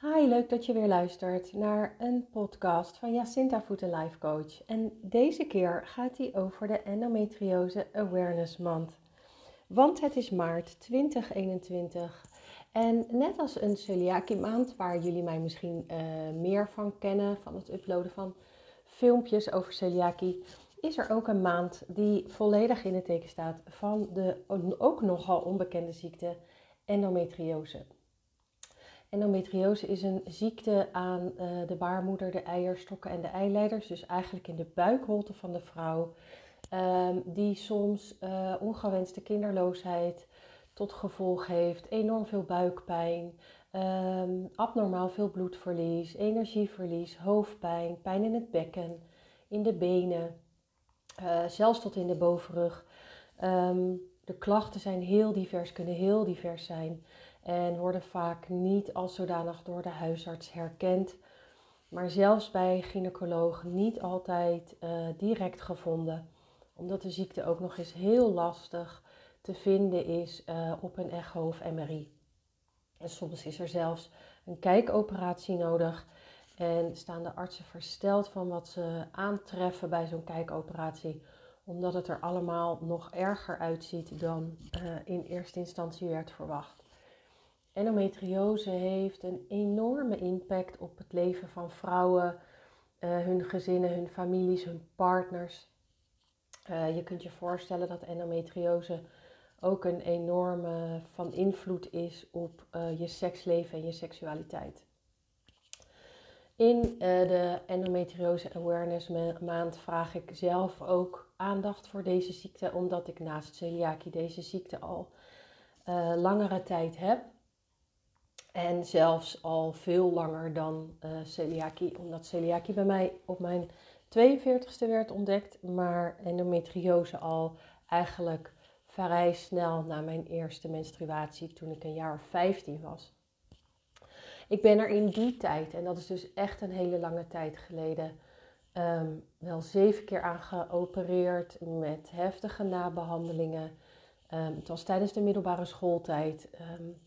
Hi, leuk dat je weer luistert naar een podcast van Jacinta Food Life Coach. En deze keer gaat hij over de Endometriose Awareness Month. Want het is maart 2021 en net als een celiakie maand, waar jullie mij misschien uh, meer van kennen, van het uploaden van filmpjes over celiakie, is er ook een maand die volledig in het teken staat van de ook nogal onbekende ziekte endometriose. Endometriose is een ziekte aan uh, de baarmoeder, de eierstokken en de eileiders, dus eigenlijk in de buikholte van de vrouw, um, die soms uh, ongewenste kinderloosheid tot gevolg heeft, enorm veel buikpijn, um, abnormaal veel bloedverlies, energieverlies, hoofdpijn, pijn in het bekken, in de benen, uh, zelfs tot in de bovenrug. Um, de klachten zijn heel divers, kunnen heel divers zijn en worden vaak niet als zodanig door de huisarts herkend, maar zelfs bij gynaecologen niet altijd uh, direct gevonden, omdat de ziekte ook nog eens heel lastig te vinden is uh, op een echo of MRI. En soms is er zelfs een kijkoperatie nodig en staan de artsen versteld van wat ze aantreffen bij zo'n kijkoperatie, omdat het er allemaal nog erger uitziet dan uh, in eerste instantie werd verwacht. Endometriose heeft een enorme impact op het leven van vrouwen, uh, hun gezinnen, hun families, hun partners. Uh, je kunt je voorstellen dat endometriose ook een enorme van invloed is op uh, je seksleven en je seksualiteit. In de endometriose awareness maand vraag ik zelf ook aandacht voor deze ziekte, omdat ik naast celiakie deze ziekte al langere tijd heb. En zelfs al veel langer dan celiakie, omdat celiakie bij mij op mijn 42ste werd ontdekt, maar endometriose al eigenlijk vrij snel na mijn eerste menstruatie toen ik een jaar of 15 was. Ik ben er in die tijd, en dat is dus echt een hele lange tijd geleden, um, wel zeven keer aan geopereerd met heftige nabehandelingen. Um, het was tijdens de middelbare schooltijd. Um,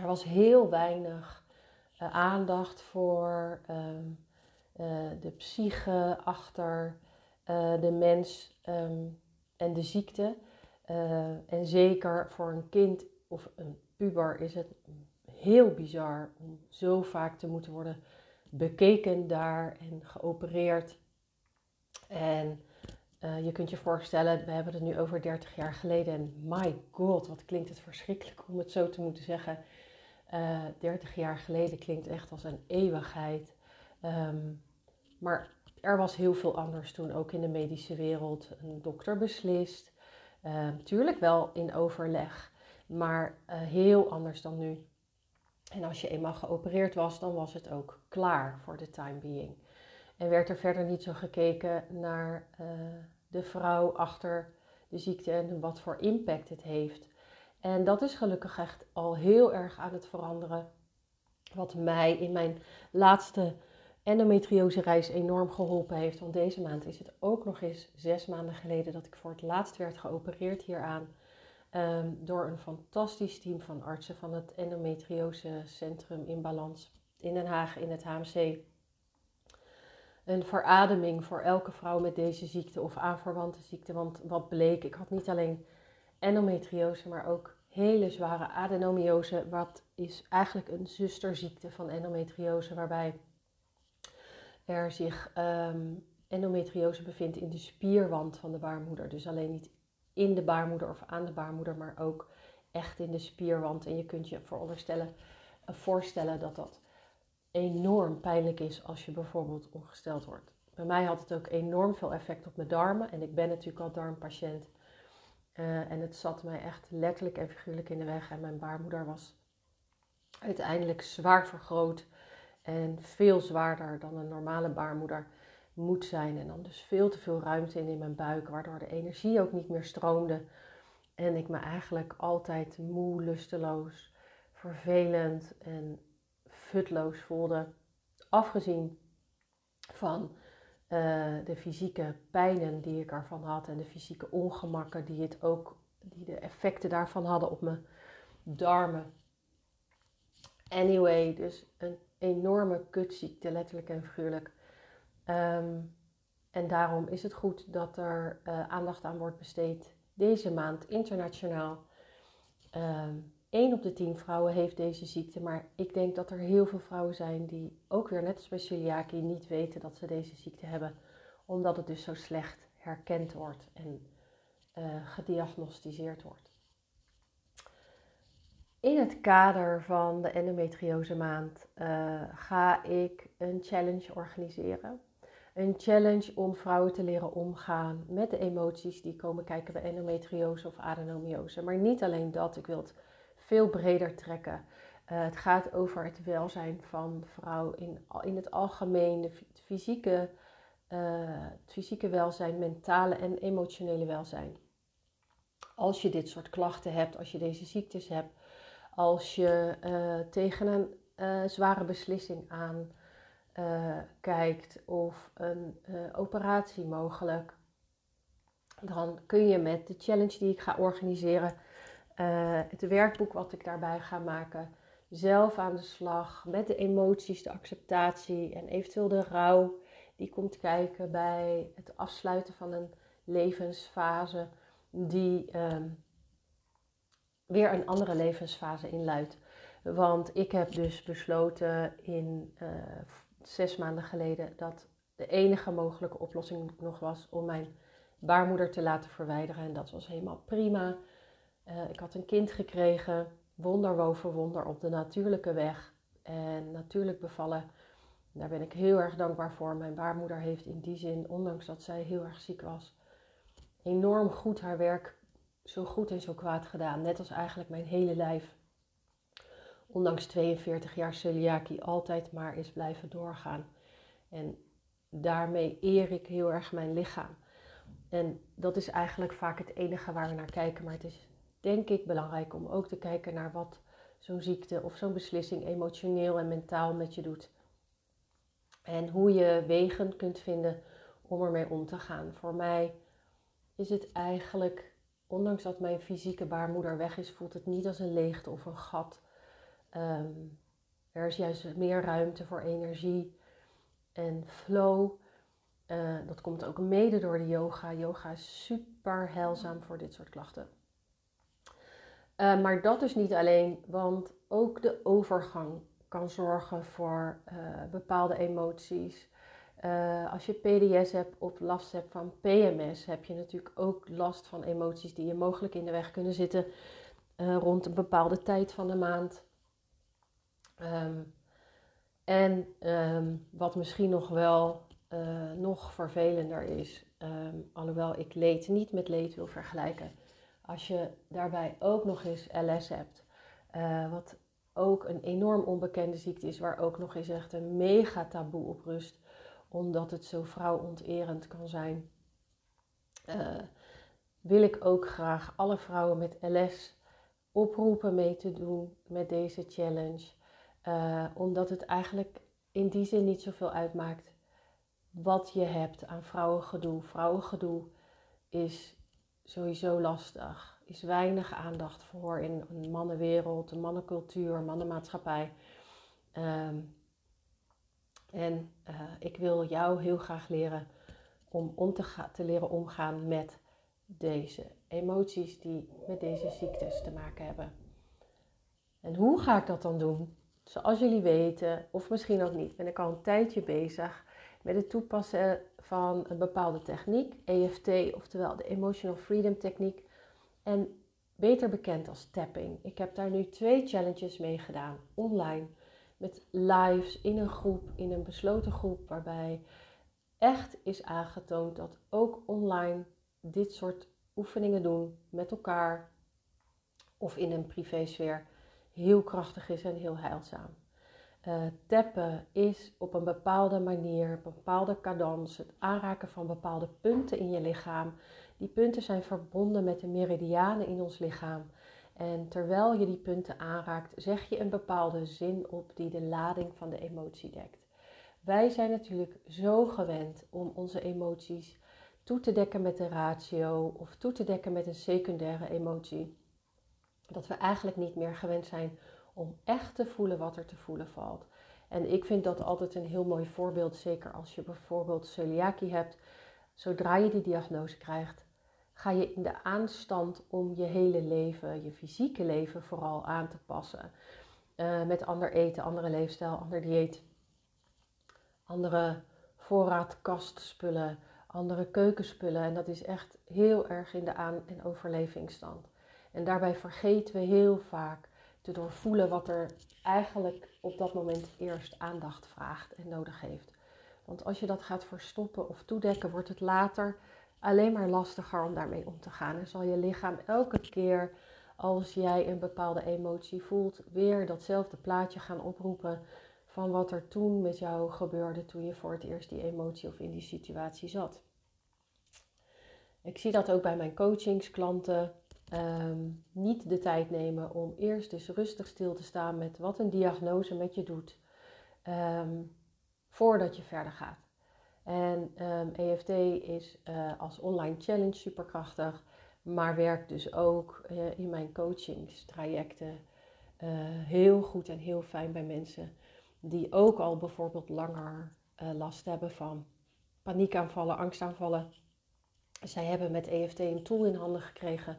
er was heel weinig uh, aandacht voor uh, de psyche achter uh, de mens en de ziekte. En zeker voor een kind of een puber is het heel bizar om zo vaak te moeten worden bekeken daar en geopereerd. En je kunt je voorstellen, we hebben het nu over 30 jaar geleden. En my god, wat klinkt het verschrikkelijk om het zo te moeten zeggen. Uh, eh, 30 jaar geleden klinkt echt als een eeuwigheid. Um, maar er was heel veel anders toen, ook in de medische wereld. Een dokter beslist. Natuurlijk ehm, wel in overleg, maar uh, heel anders dan nu. En als je eenmaal geopereerd was, dan was het ook klaar voor de time being. En werd er verder niet zo gekeken naar uh, de vrouw achter de ziekte en wat voor impact het heeft. En dat is gelukkig echt al heel erg aan het veranderen. Wat mij in mijn laatste endometriose reis enorm geholpen heeft. Want deze maand is het ook nog eens zes maanden geleden dat ik voor het laatst werd geopereerd hieraan. Um, door een fantastisch team van artsen van het endometriose centrum in Balans in Den Haag in het HMC. Een verademing voor elke vrouw met deze ziekte of aanverwante ziekte. Want wat bleek, ik had niet alleen endometriose, maar ook hele zware adenomiose. Wat is eigenlijk een zusterziekte van endometriose, waarbij er zich um, endometriose bevindt in de spierwand van de baarmoeder. Dus alleen niet in de baarmoeder of aan de baarmoeder, maar ook echt in de spierwand. En je kunt je veronderstellen, uh, voorstellen dat dat enorm pijnlijk is als je bijvoorbeeld ongesteld wordt. Bij mij had het ook enorm veel effect op mijn darmen. En ik ben natuurlijk al darmpatiënt. Uh, en het zat mij echt letterlijk en figuurlijk in de weg. En mijn baarmoeder was uiteindelijk zwaar vergroot. En veel zwaarder dan een normale baarmoeder moet zijn. En dan dus veel te veel ruimte in in mijn buik, waardoor de energie ook niet meer stroomde. En ik me eigenlijk altijd moe, lusteloos, vervelend en futloos voelde. Afgezien van uh, de fysieke pijnen die ik ervan had en de fysieke ongemakken die, het ook, die de effecten daarvan hadden op mijn darmen Anyway, dus een enorme kutziekte, letterlijk en figuurlijk. Ehm, en daarom is het goed dat er uh, aandacht aan wordt besteed deze maand internationaal. Ehm, 1 op de 10 vrouwen heeft deze ziekte, maar ik denk dat er heel veel vrouwen zijn die ook weer net als bij niet weten dat ze deze ziekte hebben, omdat het dus zo slecht herkend wordt en uh, gediagnosticeerd wordt. In het kader van de endometriose maand uh, ga ik een challenge organiseren. Een challenge om vrouwen te leren omgaan met de emoties die komen kijken bij endometriose of adenomiose. Maar niet alleen dat, ik wil het veel breder trekken. Uh, het gaat over het welzijn van vrouw in, in het algemeen, de fysieke, uh, het fysieke welzijn, mentale en emotionele welzijn. Als je dit soort klachten hebt, als je deze ziektes hebt, als je uh, tegen een zware beslissing aan kijkt of een operatie mogelijk, dan kun je met de challenge die ik ga organiseren het werkboek wat ik daarbij ga maken. Zelf aan de slag met de emoties, de acceptatie en eventueel de rouw die komt kijken bij het afsluiten van een levensfase die ehm, weer een andere levensfase inluidt. Want ik heb dus besloten in uh, zes maanden geleden dat de enige mogelijke oplossing nog was om mijn baarmoeder te laten verwijderen. En dat was helemaal prima. Uh, ik had een kind gekregen, wonder wonder op de natuurlijke weg en natuurlijk bevallen. Daar ben ik heel erg dankbaar voor. Mijn baarmoeder heeft in die zin, ondanks dat zij heel erg ziek was, enorm goed haar werk zo goed en zo kwaad gedaan. Net als eigenlijk mijn hele lijf. Ondanks 42 jaar celiakie altijd maar is blijven doorgaan. En daarmee eer ik heel erg mijn lichaam. En dat is eigenlijk vaak het enige waar we naar kijken. Maar het is denk ik belangrijk om ook te kijken naar wat zo'n ziekte of zo'n beslissing emotioneel en mentaal met je doet. En hoe je wegen kunt vinden om ermee om te gaan. Voor mij is het eigenlijk, ondanks dat mijn fysieke baarmoeder weg is, voelt het niet als een leegte of een gat. Ehm, er is juist meer ruimte voor energie en flow. Uh, dat komt ook mede door de yoga. Yoga is super heilzaam voor dit soort klachten. Uh, maar dat is niet alleen, want ook de overgang kan zorgen voor uh, bepaalde emoties. Uh, als je PDS hebt of last hebt van PMS, heb je natuurlijk ook last van emoties die je mogelijk in de weg kunnen zitten rond een bepaalde tijd van de maand. Um, en um, wat misschien nog wel nog vervelender is, um, alhoewel ik leed niet met leed wil vergelijken, als je daarbij ook nog eens LS hebt, uh, wat ook een enorm onbekende ziekte is, waar ook nog eens echt een mega taboe op rust, omdat het zo vrouwonterend kan zijn, uh, wil ik ook graag alle vrouwen met LS oproepen mee te doen met deze challenge. Uh, omdat het eigenlijk in die zin niet zoveel uitmaakt wat je hebt aan vrouwengedoe. Vrouwengedoe is sowieso lastig. Is weinig aandacht voor in een mannenwereld, de mannencultuur, mannenmaatschappij. Um, en uh, ik wil jou heel graag leren om om te, te leren omgaan met deze emoties die met deze ziektes te maken hebben. En hoe ga ik dat dan doen? Zoals jullie weten, of misschien ook niet, ben ik al een tijdje bezig met het toepassen van een bepaalde techniek, EFT, oftewel de Emotional Freedom Techniek, en beter bekend als tapping. Ik heb daar nu twee challenges mee gedaan, online, met lives in een groep, in een besloten groep, waarbij echt is aangetoond dat ook online dit soort oefeningen doen met elkaar of in een privésfeer heel krachtig is en heel heilzaam. Uh, tappen is op een bepaalde manier, een bepaalde cadans, het aanraken van bepaalde punten in je lichaam. Die punten zijn verbonden met de meridianen in ons lichaam. En terwijl je die punten aanraakt, zeg je een bepaalde zin op die de lading van de emotie dekt. Wij zijn natuurlijk zo gewend om onze emoties toe te dekken met de ratio of toe te dekken met een secundaire emotie, dat we eigenlijk niet meer gewend zijn om echt te voelen wat er te voelen valt. En ik vind dat altijd een heel mooi voorbeeld, zeker als je bijvoorbeeld celiakie hebt. Zodra je die diagnose krijgt, ga je in de aanstand om je hele leven, je fysieke leven vooral aan te passen. Uh, met ander eten, andere leefstijl, ander dieet, andere voorraadkastspullen, andere keukenspullen. En dat is echt heel erg in de aan- en overlevingsstand. En daarbij vergeten we heel vaak te doorvoelen wat er eigenlijk op dat moment eerst aandacht vraagt en nodig heeft. Want als je dat gaat verstoppen of toedekken, wordt het later alleen maar lastiger om daarmee om te gaan. En zal je lichaam elke keer als jij een bepaalde emotie voelt, weer datzelfde plaatje gaan oproepen van wat er toen met jou gebeurde toen je voor het eerst die emotie of in die situatie zat. Ik zie dat ook bij mijn coachingsklanten. Um, niet de tijd nemen om eerst dus rustig stil te staan met wat een diagnose met je doet, um, voordat je verder gaat. En um, ehm, EFT is uh, als online challenge superkrachtig, maar werkt dus ook uh, in mijn coachingstrajecten uh, heel goed en heel fijn bij mensen die ook al bijvoorbeeld langer last hebben van paniekaanvallen, angstaanvallen. Zij hebben met EFT een tool in handen gekregen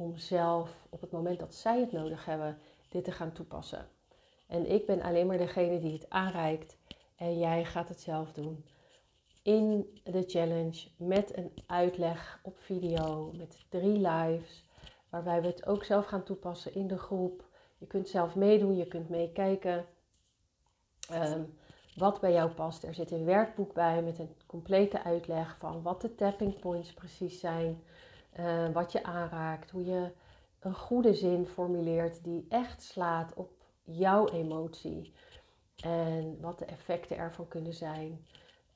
om zelf op het moment dat zij het nodig hebben, dit te gaan toepassen. En ik ben alleen maar degene die het aanreikt en jij gaat het zelf doen. In de challenge met een uitleg op video, met drie lives, waarbij we het ook zelf gaan toepassen in de groep. Je kunt zelf meedoen, je kunt meekijken. Um, wat bij jou past. Er zit een werkboek bij met een complete uitleg van wat de tapping points precies zijn. Uh, wat je aanraakt, hoe je een goede zin formuleert die echt slaat op jouw emotie. En wat de effecten ervan kunnen zijn.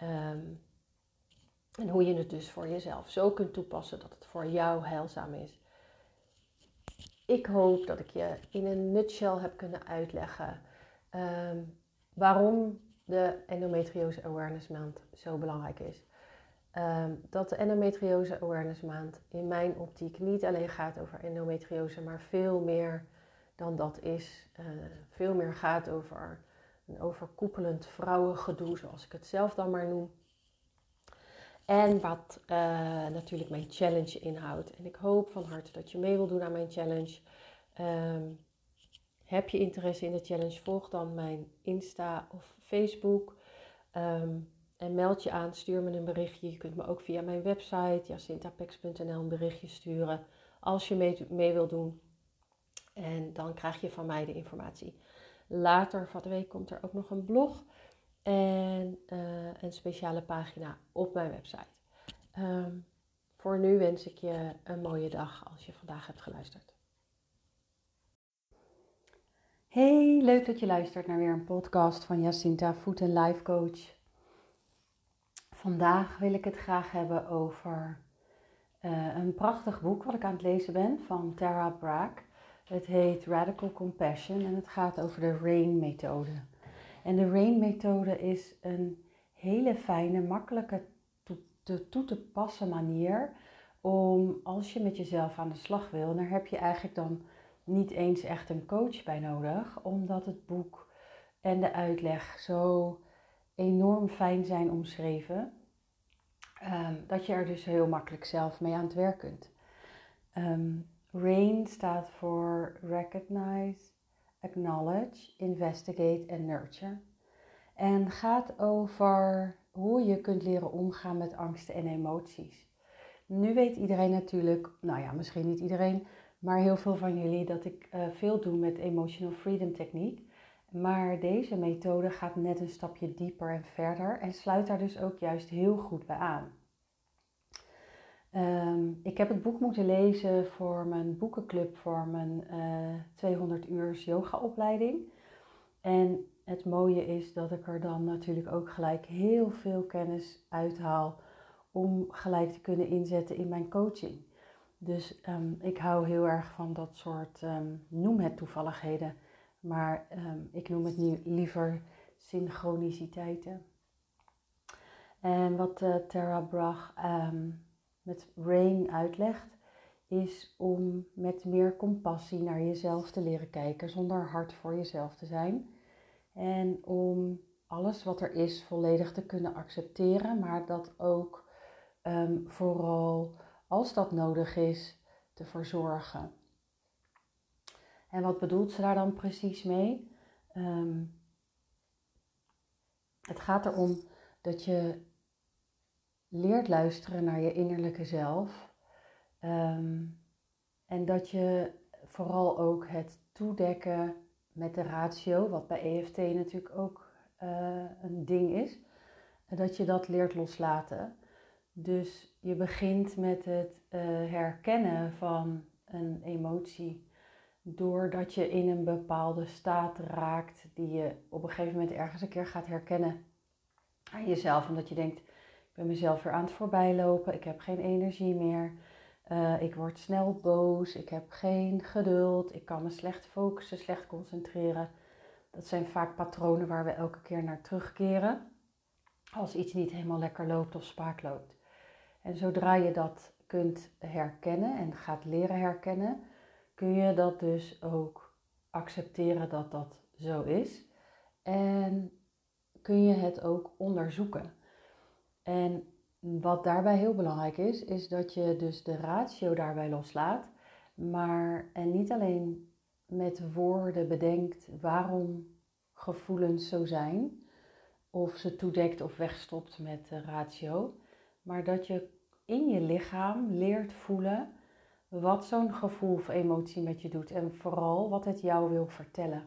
Um, en hoe je het dus voor jezelf zo kunt toepassen dat het voor jou heilzaam is. Ik hoop dat ik je in een nutshell heb kunnen uitleggen um, waarom de endometriose awareness maand zo belangrijk is. Um, dat de endometriose awareness maand in mijn optiek niet alleen gaat over endometriose, maar veel meer dan dat is. Uh, veel meer gaat over een overkoepelend vrouwengedoe, zoals ik het zelf dan maar noem. En wat uh, natuurlijk mijn challenge inhoudt. En ik hoop van harte dat je mee wil doen aan mijn challenge. Um, heb je interesse in de challenge? Volg dan mijn Insta of Facebook. Um, en meld je aan, stuur me een berichtje. Je kunt me ook via mijn website jacintapex.nl een berichtje sturen als je mee, mee wil doen. En dan krijg je van mij de informatie. Later van de week komt er ook nog een blog en uh, een speciale pagina op mijn website. Um, voor nu wens ik je een mooie dag als je vandaag hebt geluisterd. Hey, leuk dat je luistert naar weer een podcast van Jacinta, Food and Life Coach. Vandaag wil ik het graag hebben over uh, een prachtig boek wat ik aan het lezen ben van Tara Brach. Het heet Radical Compassion en het gaat over de RAIN-methode. En de RAIN-methode is een hele fijne, makkelijke toe te, passen manier om als je met jezelf aan de slag wil, en daar heb je eigenlijk dan niet eens echt een coach bij nodig, omdat het boek en de uitleg zo enorm fijn zijn omschreven, um, dat je er dus heel makkelijk zelf mee aan het werk kunt. Um, RAIN staat voor Recognize, Acknowledge, Investigate en Nurture. En gaat over hoe je kunt leren omgaan met angsten en emoties. Nu weet iedereen natuurlijk, nou ja, misschien niet iedereen, maar heel veel van jullie dat ik uh, veel doe met Emotional Freedom Techniek. Maar deze methode gaat net een stapje dieper en verder en sluit daar dus ook juist heel goed bij aan. Um, ik heb het boek moeten lezen voor mijn boekenclub, voor mijn uh, eh, 200 uur yogaopleiding. En het mooie is dat ik er dan natuurlijk ook gelijk heel veel kennis uithaal om gelijk te kunnen inzetten in mijn coaching. Dus um, ik hou heel erg van dat soort, um, noem het toevalligheden, maar um, ik noem het nu liever synchroniciteiten. En wat uh, Tara Brach met Rain uitlegt, is om met meer compassie naar jezelf te leren kijken zonder hard voor jezelf te zijn. En om alles wat er is volledig te kunnen accepteren, maar dat ook ehm, vooral als dat nodig is te verzorgen. En wat bedoelt ze daar dan precies mee? Ehm, het gaat erom dat je leert luisteren naar je innerlijke zelf. Ehm, en dat je vooral ook het toedekken met de ratio, wat bij EFT natuurlijk ook uh, een ding is, dat je dat leert loslaten. Dus je begint met het uh, herkennen van een emotie doordat je in een bepaalde staat raakt die je op een gegeven moment ergens een keer gaat herkennen aan jezelf. Omdat je denkt, ik ben mezelf weer aan het voorbijlopen, ik heb geen energie meer, uh, ik word snel boos, ik heb geen geduld, ik kan me slecht focussen, slecht concentreren. Dat zijn vaak patronen waar we elke keer naar terugkeren als iets niet helemaal lekker loopt of spaak loopt. En zodra je dat kunt herkennen en gaat leren herkennen, kun je dat dus ook accepteren dat dat zo is. En kun je het ook onderzoeken. En wat daarbij heel belangrijk is, is dat je dus de ratio daarbij loslaat. Maar en niet alleen met woorden bedenkt waarom gevoelens zo zijn. Of ze toedekt of wegstopt met de ratio. Maar dat je in je lichaam leert voelen wat zo'n gevoel of emotie met je doet en vooral wat het jou wil vertellen.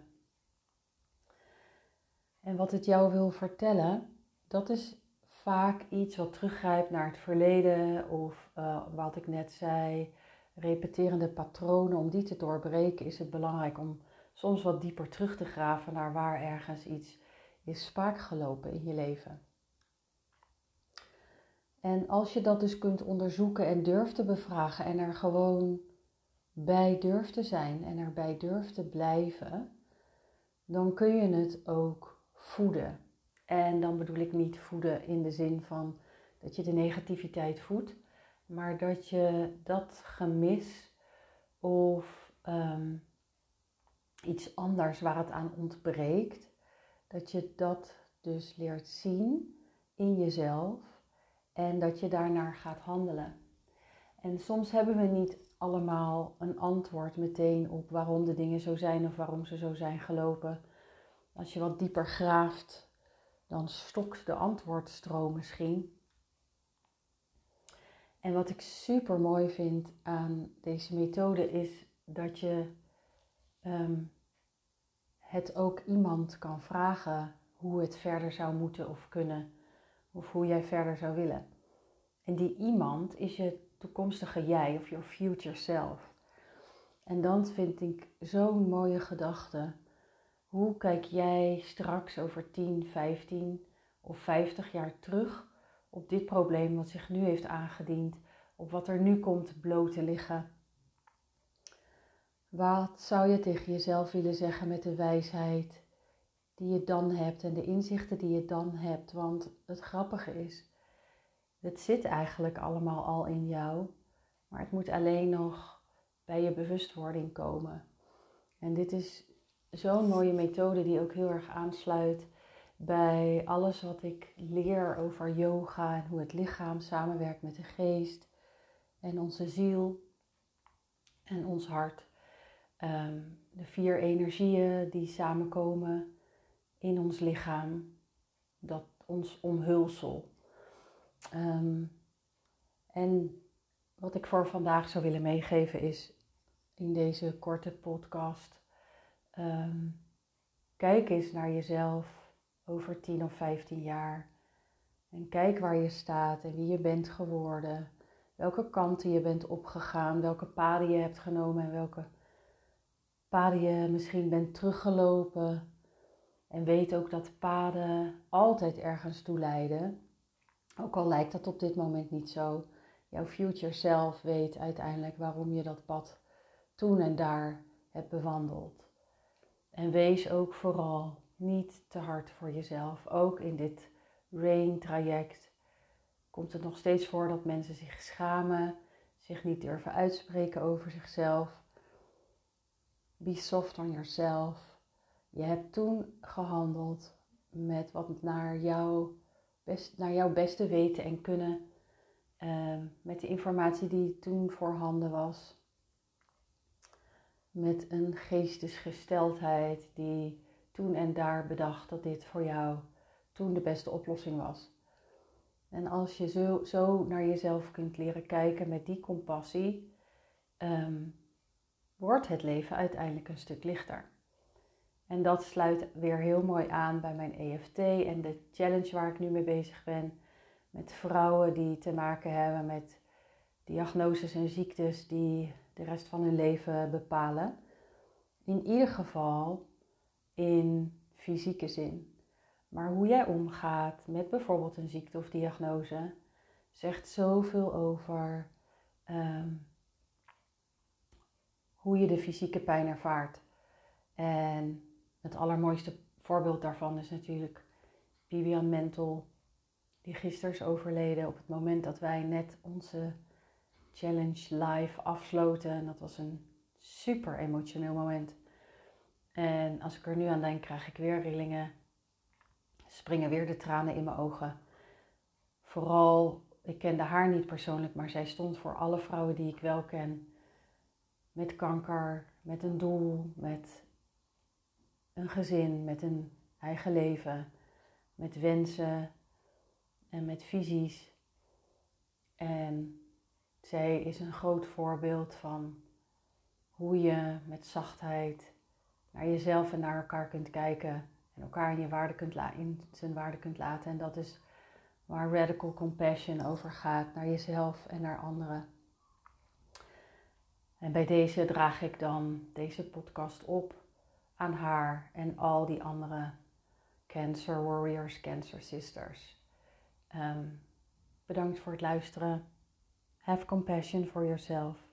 En wat het jou wil vertellen, dat is vaak iets wat teruggrijpt naar het verleden of uh, wat ik net zei, repeterende patronen. Om die te doorbreken is het belangrijk om soms wat dieper terug te graven naar waar ergens iets is spaak gelopen in je leven. En als je dat dus kunt onderzoeken en durft te bevragen en er gewoon bij durft te zijn en erbij durft te blijven, dan kun je het ook voeden. En dan bedoel ik niet voeden in de zin van dat je de negativiteit voedt, maar dat je dat gemis of ehm, iets anders waar het aan ontbreekt, dat je dat dus leert zien in jezelf en dat je daarnaar gaat handelen. En soms hebben we niet allemaal een antwoord meteen op waarom de dingen zo zijn of waarom ze zo zijn gelopen. Als je wat dieper graaft, dan stokt de antwoordstroom misschien. En wat ik super mooi vind aan deze methode is dat je ehm, het ook iemand kan vragen hoe het verder zou moeten of kunnen of hoe jij verder zou willen. En die iemand is je toekomstige jij of your future self. En dan vind ik zo'n mooie gedachte. Hoe kijk jij straks over 10, 15 of 50 jaar terug op dit probleem wat zich nu heeft aangediend, op wat er nu komt bloot te liggen? Wat zou je tegen jezelf willen zeggen met de wijsheid die je dan hebt en de inzichten die je dan hebt. Want het grappige is, het zit eigenlijk allemaal al in jou, maar het moet alleen nog bij je bewustwording komen. En dit is zo'n mooie methode die ook heel erg aansluit bij alles wat ik leer over yoga en hoe het lichaam samenwerkt met de geest en onze ziel en ons hart. Ehm, de vier energieën die samenkomen in ons lichaam, dat ons omhulsel. Ehm, en wat ik voor vandaag zou willen meegeven is in deze korte podcast. Ehm, kijk eens naar jezelf over 10 of 15 jaar. En kijk waar je staat en wie je bent geworden. Welke kanten je bent opgegaan, welke paden je hebt genomen en welke paden je misschien bent teruggelopen. En weet ook dat paden altijd ergens toe leiden. Ook al lijkt dat op dit moment niet zo. Jouw future self weet uiteindelijk waarom je dat pad toen en daar hebt bewandeld. En wees ook vooral niet te hard voor jezelf. Ook in dit rain traject komt het nog steeds voor dat mensen zich schamen, zich niet durven uitspreken over zichzelf. Be soft on yourself. Je hebt toen gehandeld met wat naar, jou best, naar jouw beste weten en kunnen. Uh, met de informatie die toen voorhanden was. Met een geestesgesteldheid die toen en daar bedacht dat dit voor jou toen de beste oplossing was. En als je zo, zo naar jezelf kunt leren kijken met die compassie, um, wordt het leven uiteindelijk een stuk lichter. En dat sluit weer heel mooi aan bij mijn EFT en de challenge waar ik nu mee bezig ben. Met vrouwen die te maken hebben met diagnoses en ziektes die de rest van hun leven bepalen. In ieder geval in fysieke zin. Maar hoe jij omgaat met bijvoorbeeld een ziekte of diagnose zegt zoveel over ehm, hoe je de fysieke pijn ervaart. En het allermooiste voorbeeld daarvan is natuurlijk Vivian Mentel, die gisteren is overleden op het moment dat wij net onze challenge live afsloten. En dat was een super emotioneel moment. En als ik er nu aan denk, krijg ik weer rillingen springen weer de tranen in mijn ogen. Vooral, ik kende haar niet persoonlijk, maar zij stond voor alle vrouwen die ik wel ken. Met kanker, met een doel, met een gezin, met een eigen leven, met wensen en met visies. En zij is een groot voorbeeld van hoe je met zachtheid naar jezelf en naar elkaar kunt kijken en elkaar in, je waarde kunt in zijn waarde kunt laten. En dat is waar radical compassion over gaat, naar jezelf en naar anderen. En bij deze draag ik dan deze podcast op aan haar en al die andere Cancer Warriors, Cancer Sisters. Um, bedankt voor het luisteren. Have compassion for yourself.